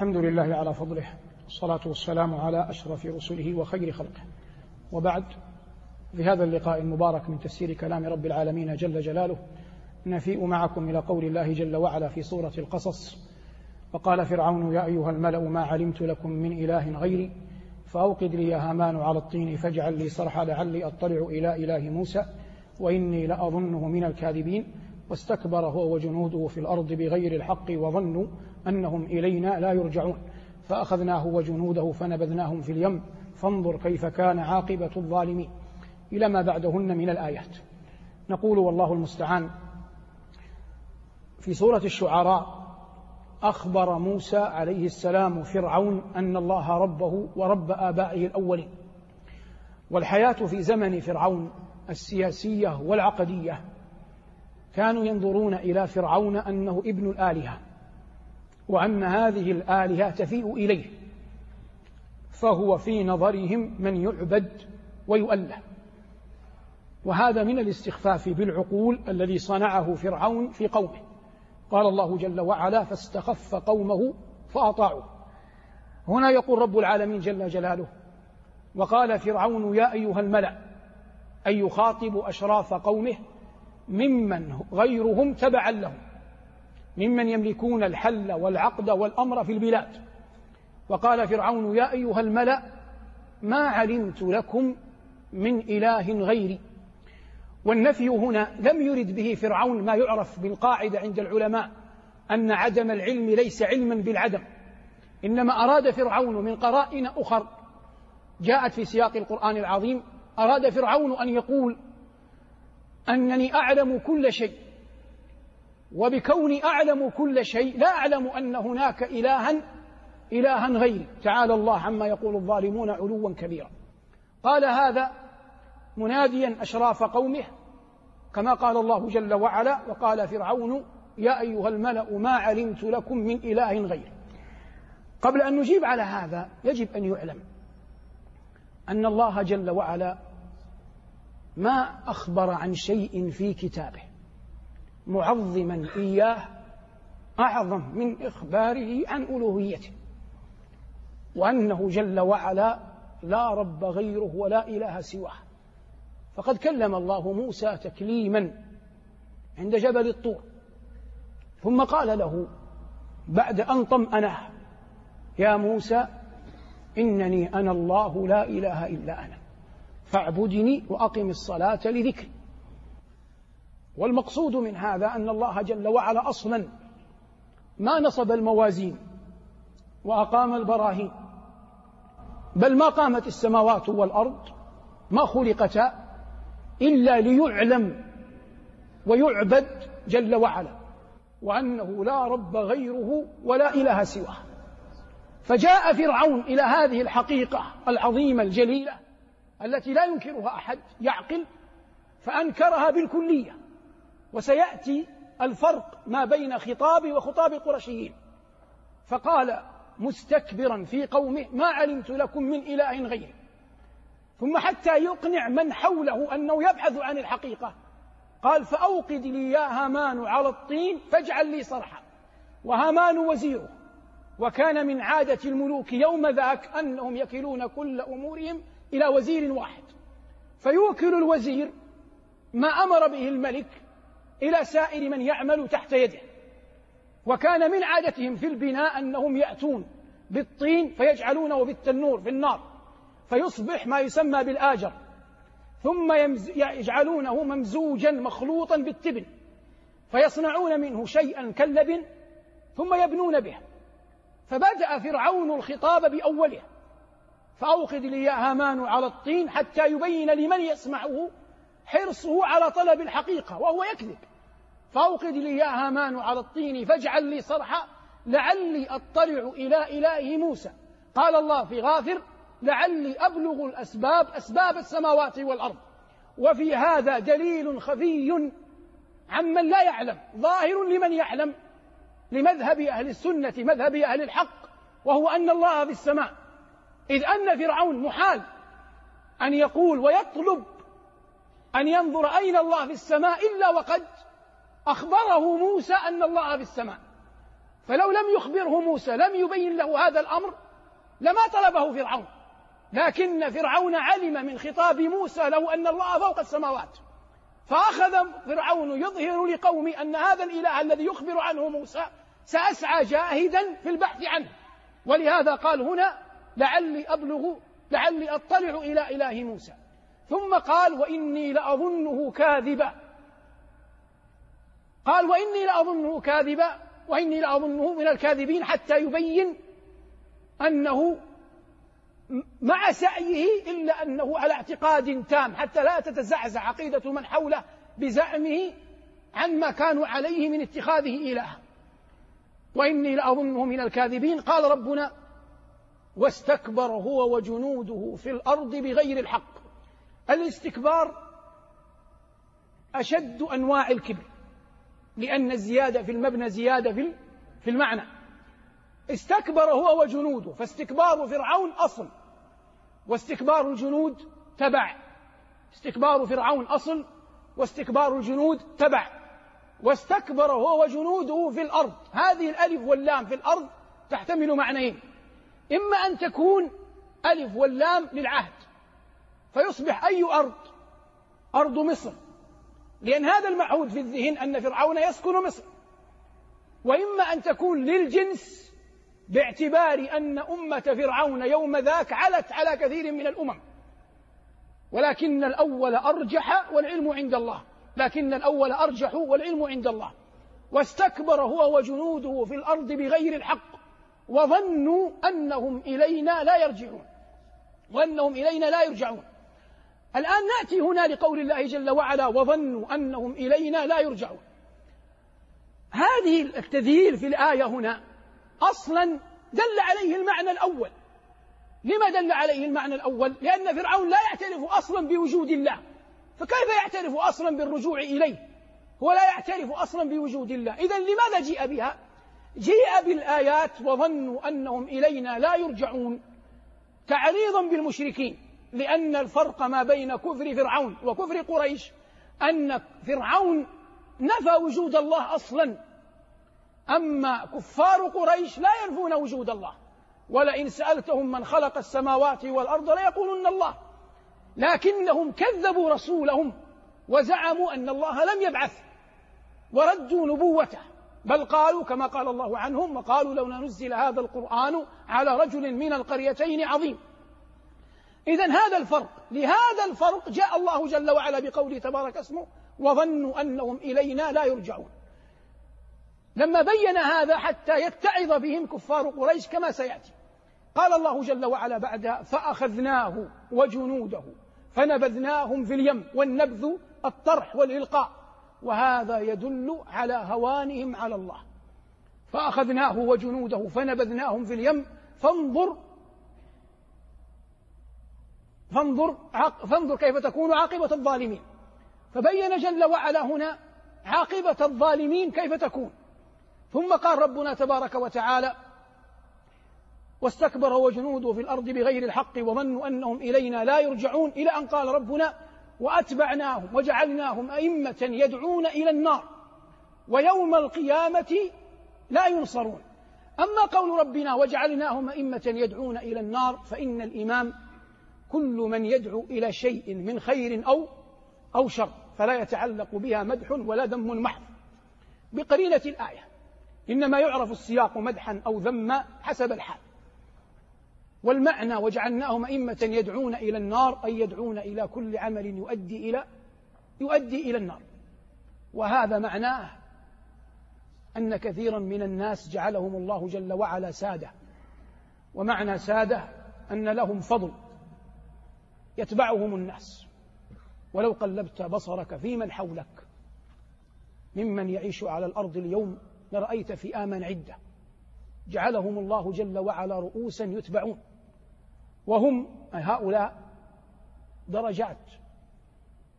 الحمد لله على فضله والصلاة والسلام على أشرف رسله وخير خلقه. وبعد في هذا اللقاء المبارك من تفسير كلام رب العالمين جل جلاله نفيء معكم إلى قول الله جل وعلا في سورة القصص. وقال فرعون يا أيها الملأ ما علمت لكم من إله غيري فأوقد لي يا هامان على الطين فاجعل لي صرحا لعلي أطلع إلى إله موسى وإني لأظنه من الكاذبين. واستكبر هو وجنوده في الأرض بغير الحق وظنوا أنهم إلينا لا يرجعون. فأخذناه وجنوده فنبذناهم في اليم. فانظر كيف كان عاقبة الظالمين. إلى ما بعدهن من الآيات. نقول والله المستعان. في سورة الشعراء أخبر موسى عليه السلام فرعون أن الله ربه ورب آبائه الأولين. والحياة في زمن فرعون السياسية والعقدية كانوا ينظرون إلى فرعون أنه ابن الآلهة وأن هذه الآلهة تفيء إليه فهو في نظرهم من يعبد ويؤله. وهذا من الاستخفاف بالعقول الذي صنعه فرعون في قومه. قال الله جل وعلا فاستخف قومه فأطاعوه. هنا يقول رب العالمين جل جلاله وقال فرعون يا أيها الملأ أي يخاطب أشراف قومه ممن غيرهم تبعا لهم. ممن يملكون الحل والعقد والأمر في البلاد. وقال فرعون يا أيها الملأ ما علمت لكم من إله غيري. والنفي هنا لم يرد به فرعون ما يعرف بالقاعدة عند العلماء أن عدم العلم ليس علما بالعدم. إنما أراد فرعون من قرائن أخر جاءت في سياق القرآن العظيم أراد فرعون أن يقول أنني أعلم كل شيء. وبكوني أعلم كل شيء لا أعلم أن هناك إلها إلها غيري. تعالى الله عما يقول الظالمون علوا كبيرا. قال هذا مناديا أشراف قومه كما قال الله جل وعلا وقال فرعون يا أيها الملأ ما علمت لكم من إله غيري. قبل أن نجيب على هذا يجب أن يعلم أن الله جل وعلا ما أخبر عن شيء في كتابه. معظما إياه أعظم من إخباره عن ألوهيته وأنه جل وعلا لا رب غيره ولا إله سواه. فقد كلم الله موسى تكليما عند جبل الطور ثم قال له بعد أن طمأنه يا موسى إنني أنا الله لا إله إلا أنا. فاعبدني وأقم الصلاة لذكري. والمقصود من هذا أن الله جل وعلا أصلا ما نصب الموازين وأقام البراهين بل ما قامت السماوات والأرض ما خلقتا إلا ليعلم ويعبد جل وعلا وأنه لا رب غيره ولا إله سواه. فجاء فرعون إلى هذه الحقيقة العظيمة الجليلة التي لا ينكرها أحد يعقل فأنكرها بالكلية. وسيأتي الفرق ما بين خطاب وخطاب القرشيين فقال مستكبرا في قومه ما علمت لكم من إله غيري. ثم حتى يقنع من حوله أنه يبحث عن الحقيقة قال فأوقد لي يا هامان على الطين فاجعل لي صرحا. وهامان وزيره وكان من عادة الملوك يوم ذاك أنهم يكلون كل أمورهم إلى وزير واحد. فيوكل الوزير ما أمر به الملك إلى سائر من يعمل تحت يده. وكان من عادتهم في البناء أنهم يأتون بالطين فيجعلونه بالتنور في النار فيصبح ما يسمى بالآجر ثم يجعلونه ممزوجا مخلوطا بالتبن فيصنعون منه شيئا كاللبن ثم يبنون به. فبدأ فرعون الخطاب بأوله فأوقد لي هامان على الطين حتى يبين لمن يسمعه حرصه على طلب الحقيقة وهو يكذب. فأوقد لي يا هامان على الطين فاجعل لي صرحا لعلي أطلع إلى إله موسى. قال الله في غافر لعلي أبلغ الأسباب أسباب السماوات والأرض. وفي هذا دليل خفي عمن لا يعلم ظاهر لمن يعلم لمذهب أهل السنة مذهب أهل الحق وهو أن الله في السماء. إذ أن فرعون محال أن يقول ويطلب أن ينظر أين الله في السماء إلا وقد أخبره موسى أن الله في السماء. فلو لم يخبره موسى لم يبين له هذا الأمر لما طلبه فرعون. لكن فرعون علم من خطاب موسى له أن الله فوق السماوات. فأخذ فرعون يظهر لقوم أن هذا الإله الذي يخبر عنه موسى سأسعى جاهدا في البحث عنه. ولهذا قال هنا لعلي أبلغ لعلي أطلع إلى إله موسى. ثم قال وإني لأظنه كاذبا. قال وإني لأظنه كاذبا. وإني لأظنه من الكاذبين حتى يبين أنه مع سعيه إلا أنه على اعتقاد تام حتى لا تتزعزع عقيدة من حوله بزعمه عما كانوا عليه من اتخاذه إلها. وإني لأظنه من الكاذبين. قال ربنا واستكبر هو وجنوده في الأرض بغير الحق. الاستكبار أشد أنواع الكبر لأن الزيادة في المبنى زيادة في في المعنى. استكبر هو وجنوده فاستكبار فرعون أصل واستكبار الجنود تبع. استكبار فرعون أصل واستكبار الجنود تبع. واستكبر هو وجنوده في الأرض. هذه الألف واللام في الأرض تحتمل معنيين. إما أن تكون ألف واللام للعهد فيصبح أي أرض؟ أرض مصر. لأن هذا المعهود في الذهن أن فرعون يسكن مصر. وإما أن تكون للجنس باعتبار أن أمة فرعون يوم ذاك علت على كثير من الأمم. ولكن الأول أرجح والعلم عند الله. لكن الأول أرجح والعلم عند الله. واستكبر هو وجنوده في الأرض بغير الحق. وظنوا أنهم إلينا لا يرجعون. وأنهم إلينا لا يرجعون. الآن نأتي هنا لقول الله جل وعلا وظنوا أنهم إلينا لا يرجعون. هذه التذييل في الآية هنا أصلا دل عليه المعنى الأول. لما دل عليه المعنى الأول؟ لأن فرعون لا يعترف أصلا بوجود الله. فكيف يعترف أصلا بالرجوع إليه؟ هو لا يعترف أصلا بوجود الله. إذا لماذا جيء بها؟ جيء بالآيات وظنوا أنهم إلينا لا يرجعون. تعريضا بالمشركين لأن الفرق ما بين كفر فرعون وكفر قريش أن فرعون نفى وجود الله أصلا. أما كفار قريش لا ينفون وجود الله. ولئن سألتهم من خلق السماوات والأرض ليقولن الله. لكنهم كذبوا رسولهم وزعموا أن الله لم يبعث وردوا نبوته. بل قالوا كما قال الله عنهم وقالوا لو نزل هذا القرآن على رجل من القريتين عظيم. إذا هذا الفرق لهذا الفرق جاء الله جل وعلا بقوله تبارك اسمه وظنوا أنهم إلينا لا يرجعون. لما بين هذا حتى يتعظ بهم كفار قريش كما سيأتي. قال الله جل وعلا بعدها فأخذناه وجنوده فنبذناهم في اليم والنبذ الطرح والإلقاء. وهذا يدل على هوانهم على الله. فأخذناه وجنوده فنبذناهم في اليم. فانظر. فانظر فانظر كيف تكون عاقبة الظالمين. فبين جل وعلا هنا عاقبة الظالمين كيف تكون. ثم قال ربنا تبارك وتعالى واستكبر وجنوده في الأرض بغير الحق وظنوا أنهم إلينا لا يرجعون. إلى أن قال ربنا وأتبعناهم وجعلناهم أئمة يدعون إلى النار ويوم القيامة لا ينصرون. أما قول ربنا وجعلناهم أئمة يدعون إلى النار فإن الإمام كل من يدعو إلى شيء من خير أو أو شر فلا يتعلق بها مدح ولا ذم محض. بقرينة الآية إنما يعرف السياق مدحا أو ذما حسب الحال. والمعنى وجعلناهم أئمة يدعون إلى النار أي يدعون إلى كل عمل يؤدي إلى يؤدي إلى النار. وهذا معناه أن كثيرا من الناس جعلهم الله جل وعلا سادة. ومعنى سادة أن لهم فضل يتبعهم الناس. ولو قلبت بصرك في من حولك ممن يعيش على الأرض اليوم لرأيت فئاما عدة. جعلهم الله جل وعلا رؤوسا يتبعون. وهم هؤلاء درجات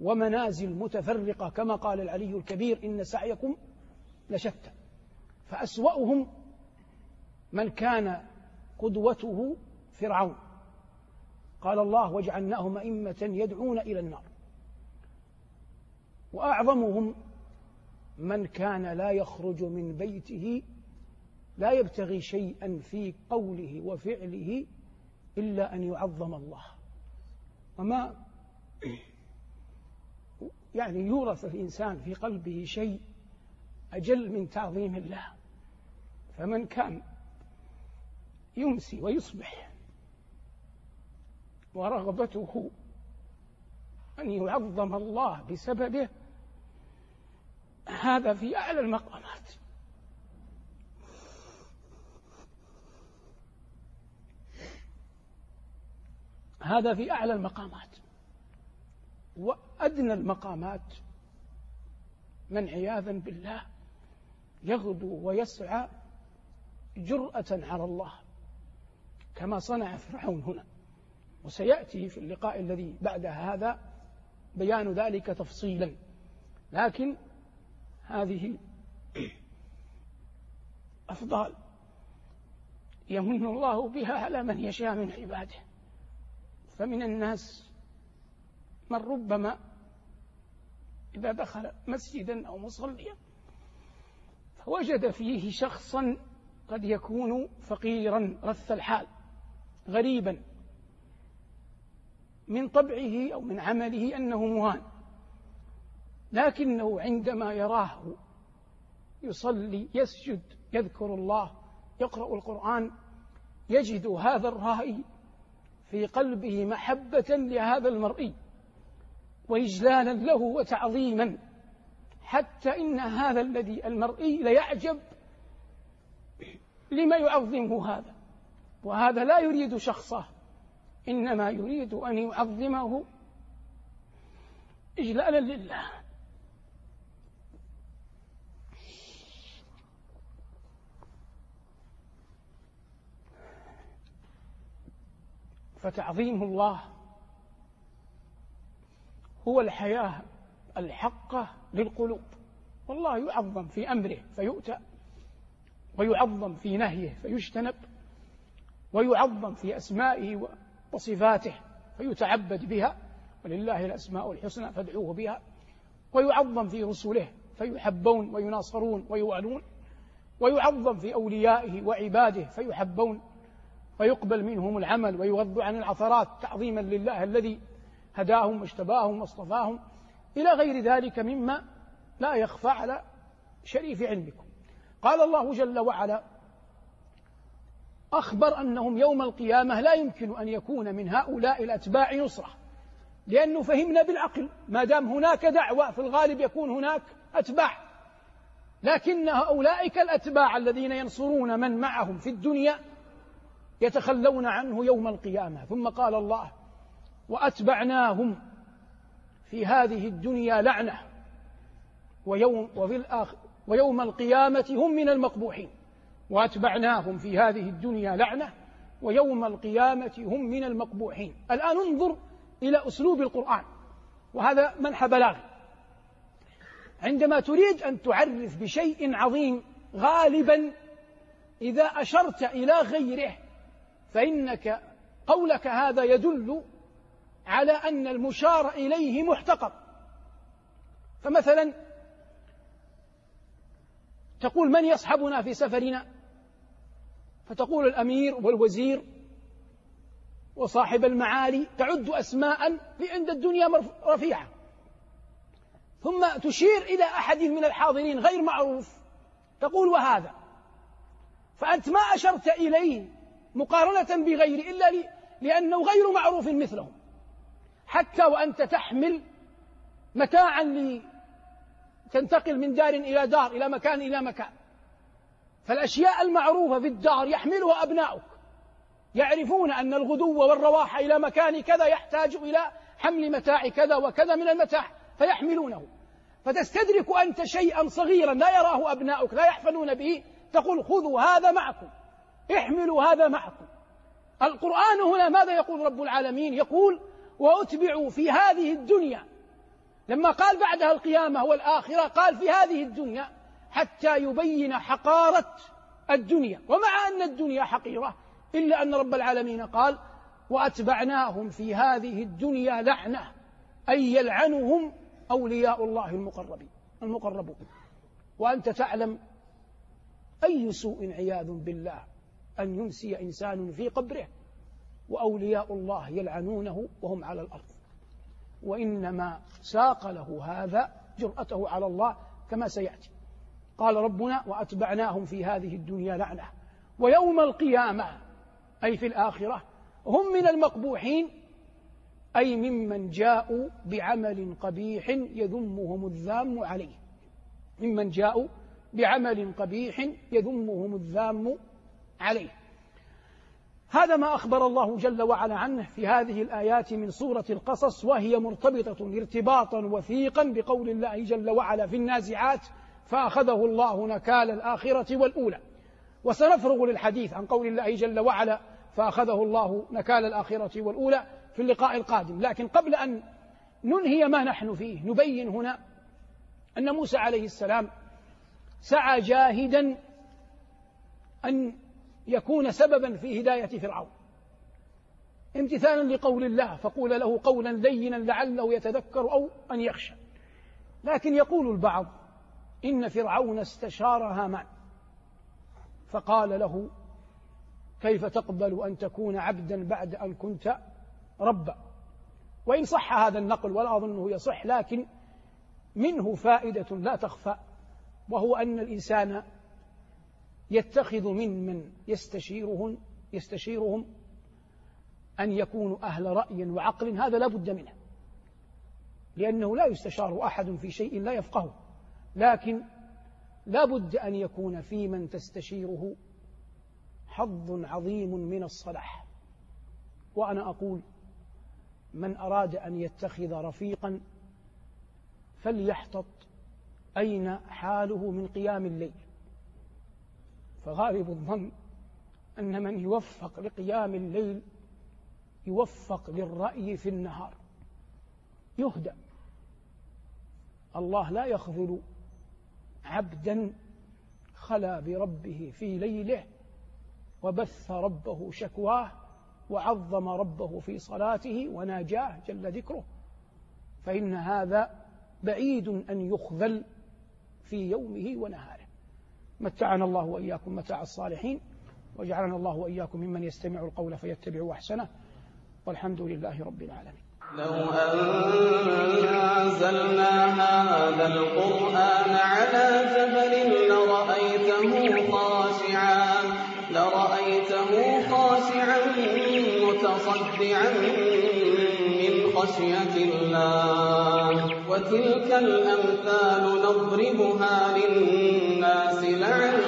ومنازل متفرقة كما قال العلي الكبير إن سعيكم لشتى. فأسوأهم من كان قدوته فرعون. قال الله وجعلناهم أئمة يدعون إلى النار وأعظمهم من كان لا يخرج من بيته لا يبتغي شيئا في قوله وفعله إلا أن يعظم الله. وما يعني يورث الإنسان في قلبه شيء أجل من تعظيم الله. فمن كان يمسي ويصبح ورغبته أن يعظم الله بسببه هذا في أعلى المقامات هذا في أعلى المقامات. وأدنى المقامات من عياذا بالله يغدو ويسعى جرأة على الله كما صنع فرعون هنا. وسيأتي في اللقاء الذي بعد هذا بيان ذلك تفصيلا. لكن هذه أفضال يمن الله بها على من يشاء من عباده. فمن الناس من ربما إذا دخل مسجدا أو مصليا فوجد فيه شخصا قد يكون فقيرا رث الحال غريبا من طبعه أو من عمله أنه مهان لكنه عندما يراه يصلي يسجد يذكر الله يقرأ القرآن يجد هذا الرائي في قلبه محبة لهذا المرئي وإجلالا له وتعظيما حتى إن هذا الذي المرئي ليعجب لما يعظمه هذا. وهذا لا يريد شخصه إنما يريد أن يعظمه إجلالا لله. فتعظيم الله هو الحياة الحقة للقلوب. والله يعظم في أمره فيؤتى ويعظم في نهيه فيجتنب ويعظم في أسمائه وصفاته فيتعبد بها ولله الأسماء الحسنى فادعوه بها. ويعظم في رسله فيحبون ويناصرون ويوالون ويعظم في أوليائه وعباده فيحبون ويقبل منهم العمل ويغض عن العثرات تعظيما لله الذي هداهم واجتباهم واصطفاهم. إلى غير ذلك مما لا يخفى على شريف علمكم. قال الله جل وعلا أخبر أنهم يوم القيامة لا يمكن أن يكون من هؤلاء الأتباع نصرة لأنه فهمنا بالعقل. ما دام هناك دعوة في الغالب يكون هناك أتباع. لكن أولئك الأتباع الذين ينصرون من معهم في الدنيا يتخلون عنه يوم القيامة. ثم قال الله وأتبعناهم في هذه الدنيا لعنة ويوم وفي الآخر ويوم القيامة هم من المقبوحين. وأتبعناهم في هذه الدنيا لعنة ويوم القيامة هم من المقبوحين. الآن انظر إلى أسلوب القرآن وهذا منح بلاغ عندما تريد أن تعرف بشيء عظيم غالبا إذا أشرت إلى غيره فإنك قولك هذا يدل على أن المشار إليه محتقر. فمثلا تقول من يصحبنا في سفرنا؟ فتقول الأمير والوزير وصاحب المعالي تعد أسماء في عند الدنيا رفيعة. ثم تشير إلى أحد من الحاضرين غير معروف تقول وهذا. فأنت ما أشرت إليه مقارنة بغيره إلا لأنه غير معروف مثلهم. حتى وأنت تحمل متاعا لتنتقل من دار إلى دار إلى مكان إلى مكان. فالأشياء المعروفة في الدار يحملها أبناؤك. يعرفون أن الغدو والرواح إلى مكان كذا يحتاج إلى حمل متاع كذا وكذا من المتاع فيحملونه. فتستدرك أنت شيئا صغيرا لا يراه أبناؤك لا يحفلون به تقول خذوا هذا معكم. احملوا هذا معكم. القرآن هنا ماذا يقول رب العالمين؟ يقول وأتبعوا في هذه الدنيا. لما قال بعدها القيامة والآخرة قال في هذه الدنيا حتى يبين حقارة الدنيا. ومع أن الدنيا حقيرة إلا أن رب العالمين قال وأتبعناهم في هذه الدنيا لعنة أي يلعنهم أولياء الله المقربين المقربون. وأنت تعلم أي سوء عياذ بالله. أن يمسي إنسان في قبره وأولياء الله يلعنونه وهم على الأرض. وإنما ساق له هذا جرأته على الله كما سيأتي. قال ربنا وأتبعناهم في هذه الدنيا لعنة ويوم القيامة أي في الآخرة هم من المقبوحين أي ممن جاءوا بعمل قبيح يذمهم الذام عليه. ممن جاءوا بعمل قبيح يذمهم الذام عليه. هذا ما أخبر الله جل وعلا عنه في هذه الآيات من سورة القصص وهي مرتبطة ارتباطا وثيقا بقول الله جل وعلا في النازعات فأخذه الله نكال الآخرة والأولى. وسنفرغ للحديث عن قول الله جل وعلا فأخذه الله نكال الآخرة والأولى في اللقاء القادم. لكن قبل أن ننهي ما نحن فيه نبين هنا أن موسى عليه السلام سعى جاهدا أن يكون سببا في هداية فرعون. امتثالا لقول الله فقول له قولا لينا لعله يتذكر أو أن يخشى. لكن يقول البعض إن فرعون استشار هامان فقال له كيف تقبل أن تكون عبدا بعد أن كنت ربا؟ وإن صح هذا النقل ولا أظنه يصح لكن منه فائدة لا تخفى وهو أن الإنسان يتخذ ممن يستشيرهم يستشيرهم أن يكونوا أهل رأي وعقل هذا لا بد منه لأنه لا يستشار أحد في شيء لا يفقهه لكن لا بد أن يكون في من تستشيره حظ عظيم من الصلاح. وأنا أقول من أراد أن يتخذ رفيقا فليحتط أين حاله من قيام الليل. فغالب الظن أن من يوفق لقيام الليل يوفق للرأي في النهار. يهدى الله لا يخذل عبدا خلا بربه في ليله وبث ربه شكواه وعظم ربه في صلاته وناجاه جل ذكره. فإن هذا بعيد أن يخذل في يومه ونهاره. متعنا الله وإياكم متاع الصالحين وجعلنا الله وإياكم ممن يستمع القول فيتبع أحسنه والحمد لله رب العالمين. لو أنزلنا هذا القرآن على جبل لرأيته خاشعا لرأيته خاشعا متصدعا خشية الله وتلك الأمثال نضربها للناس لعلهم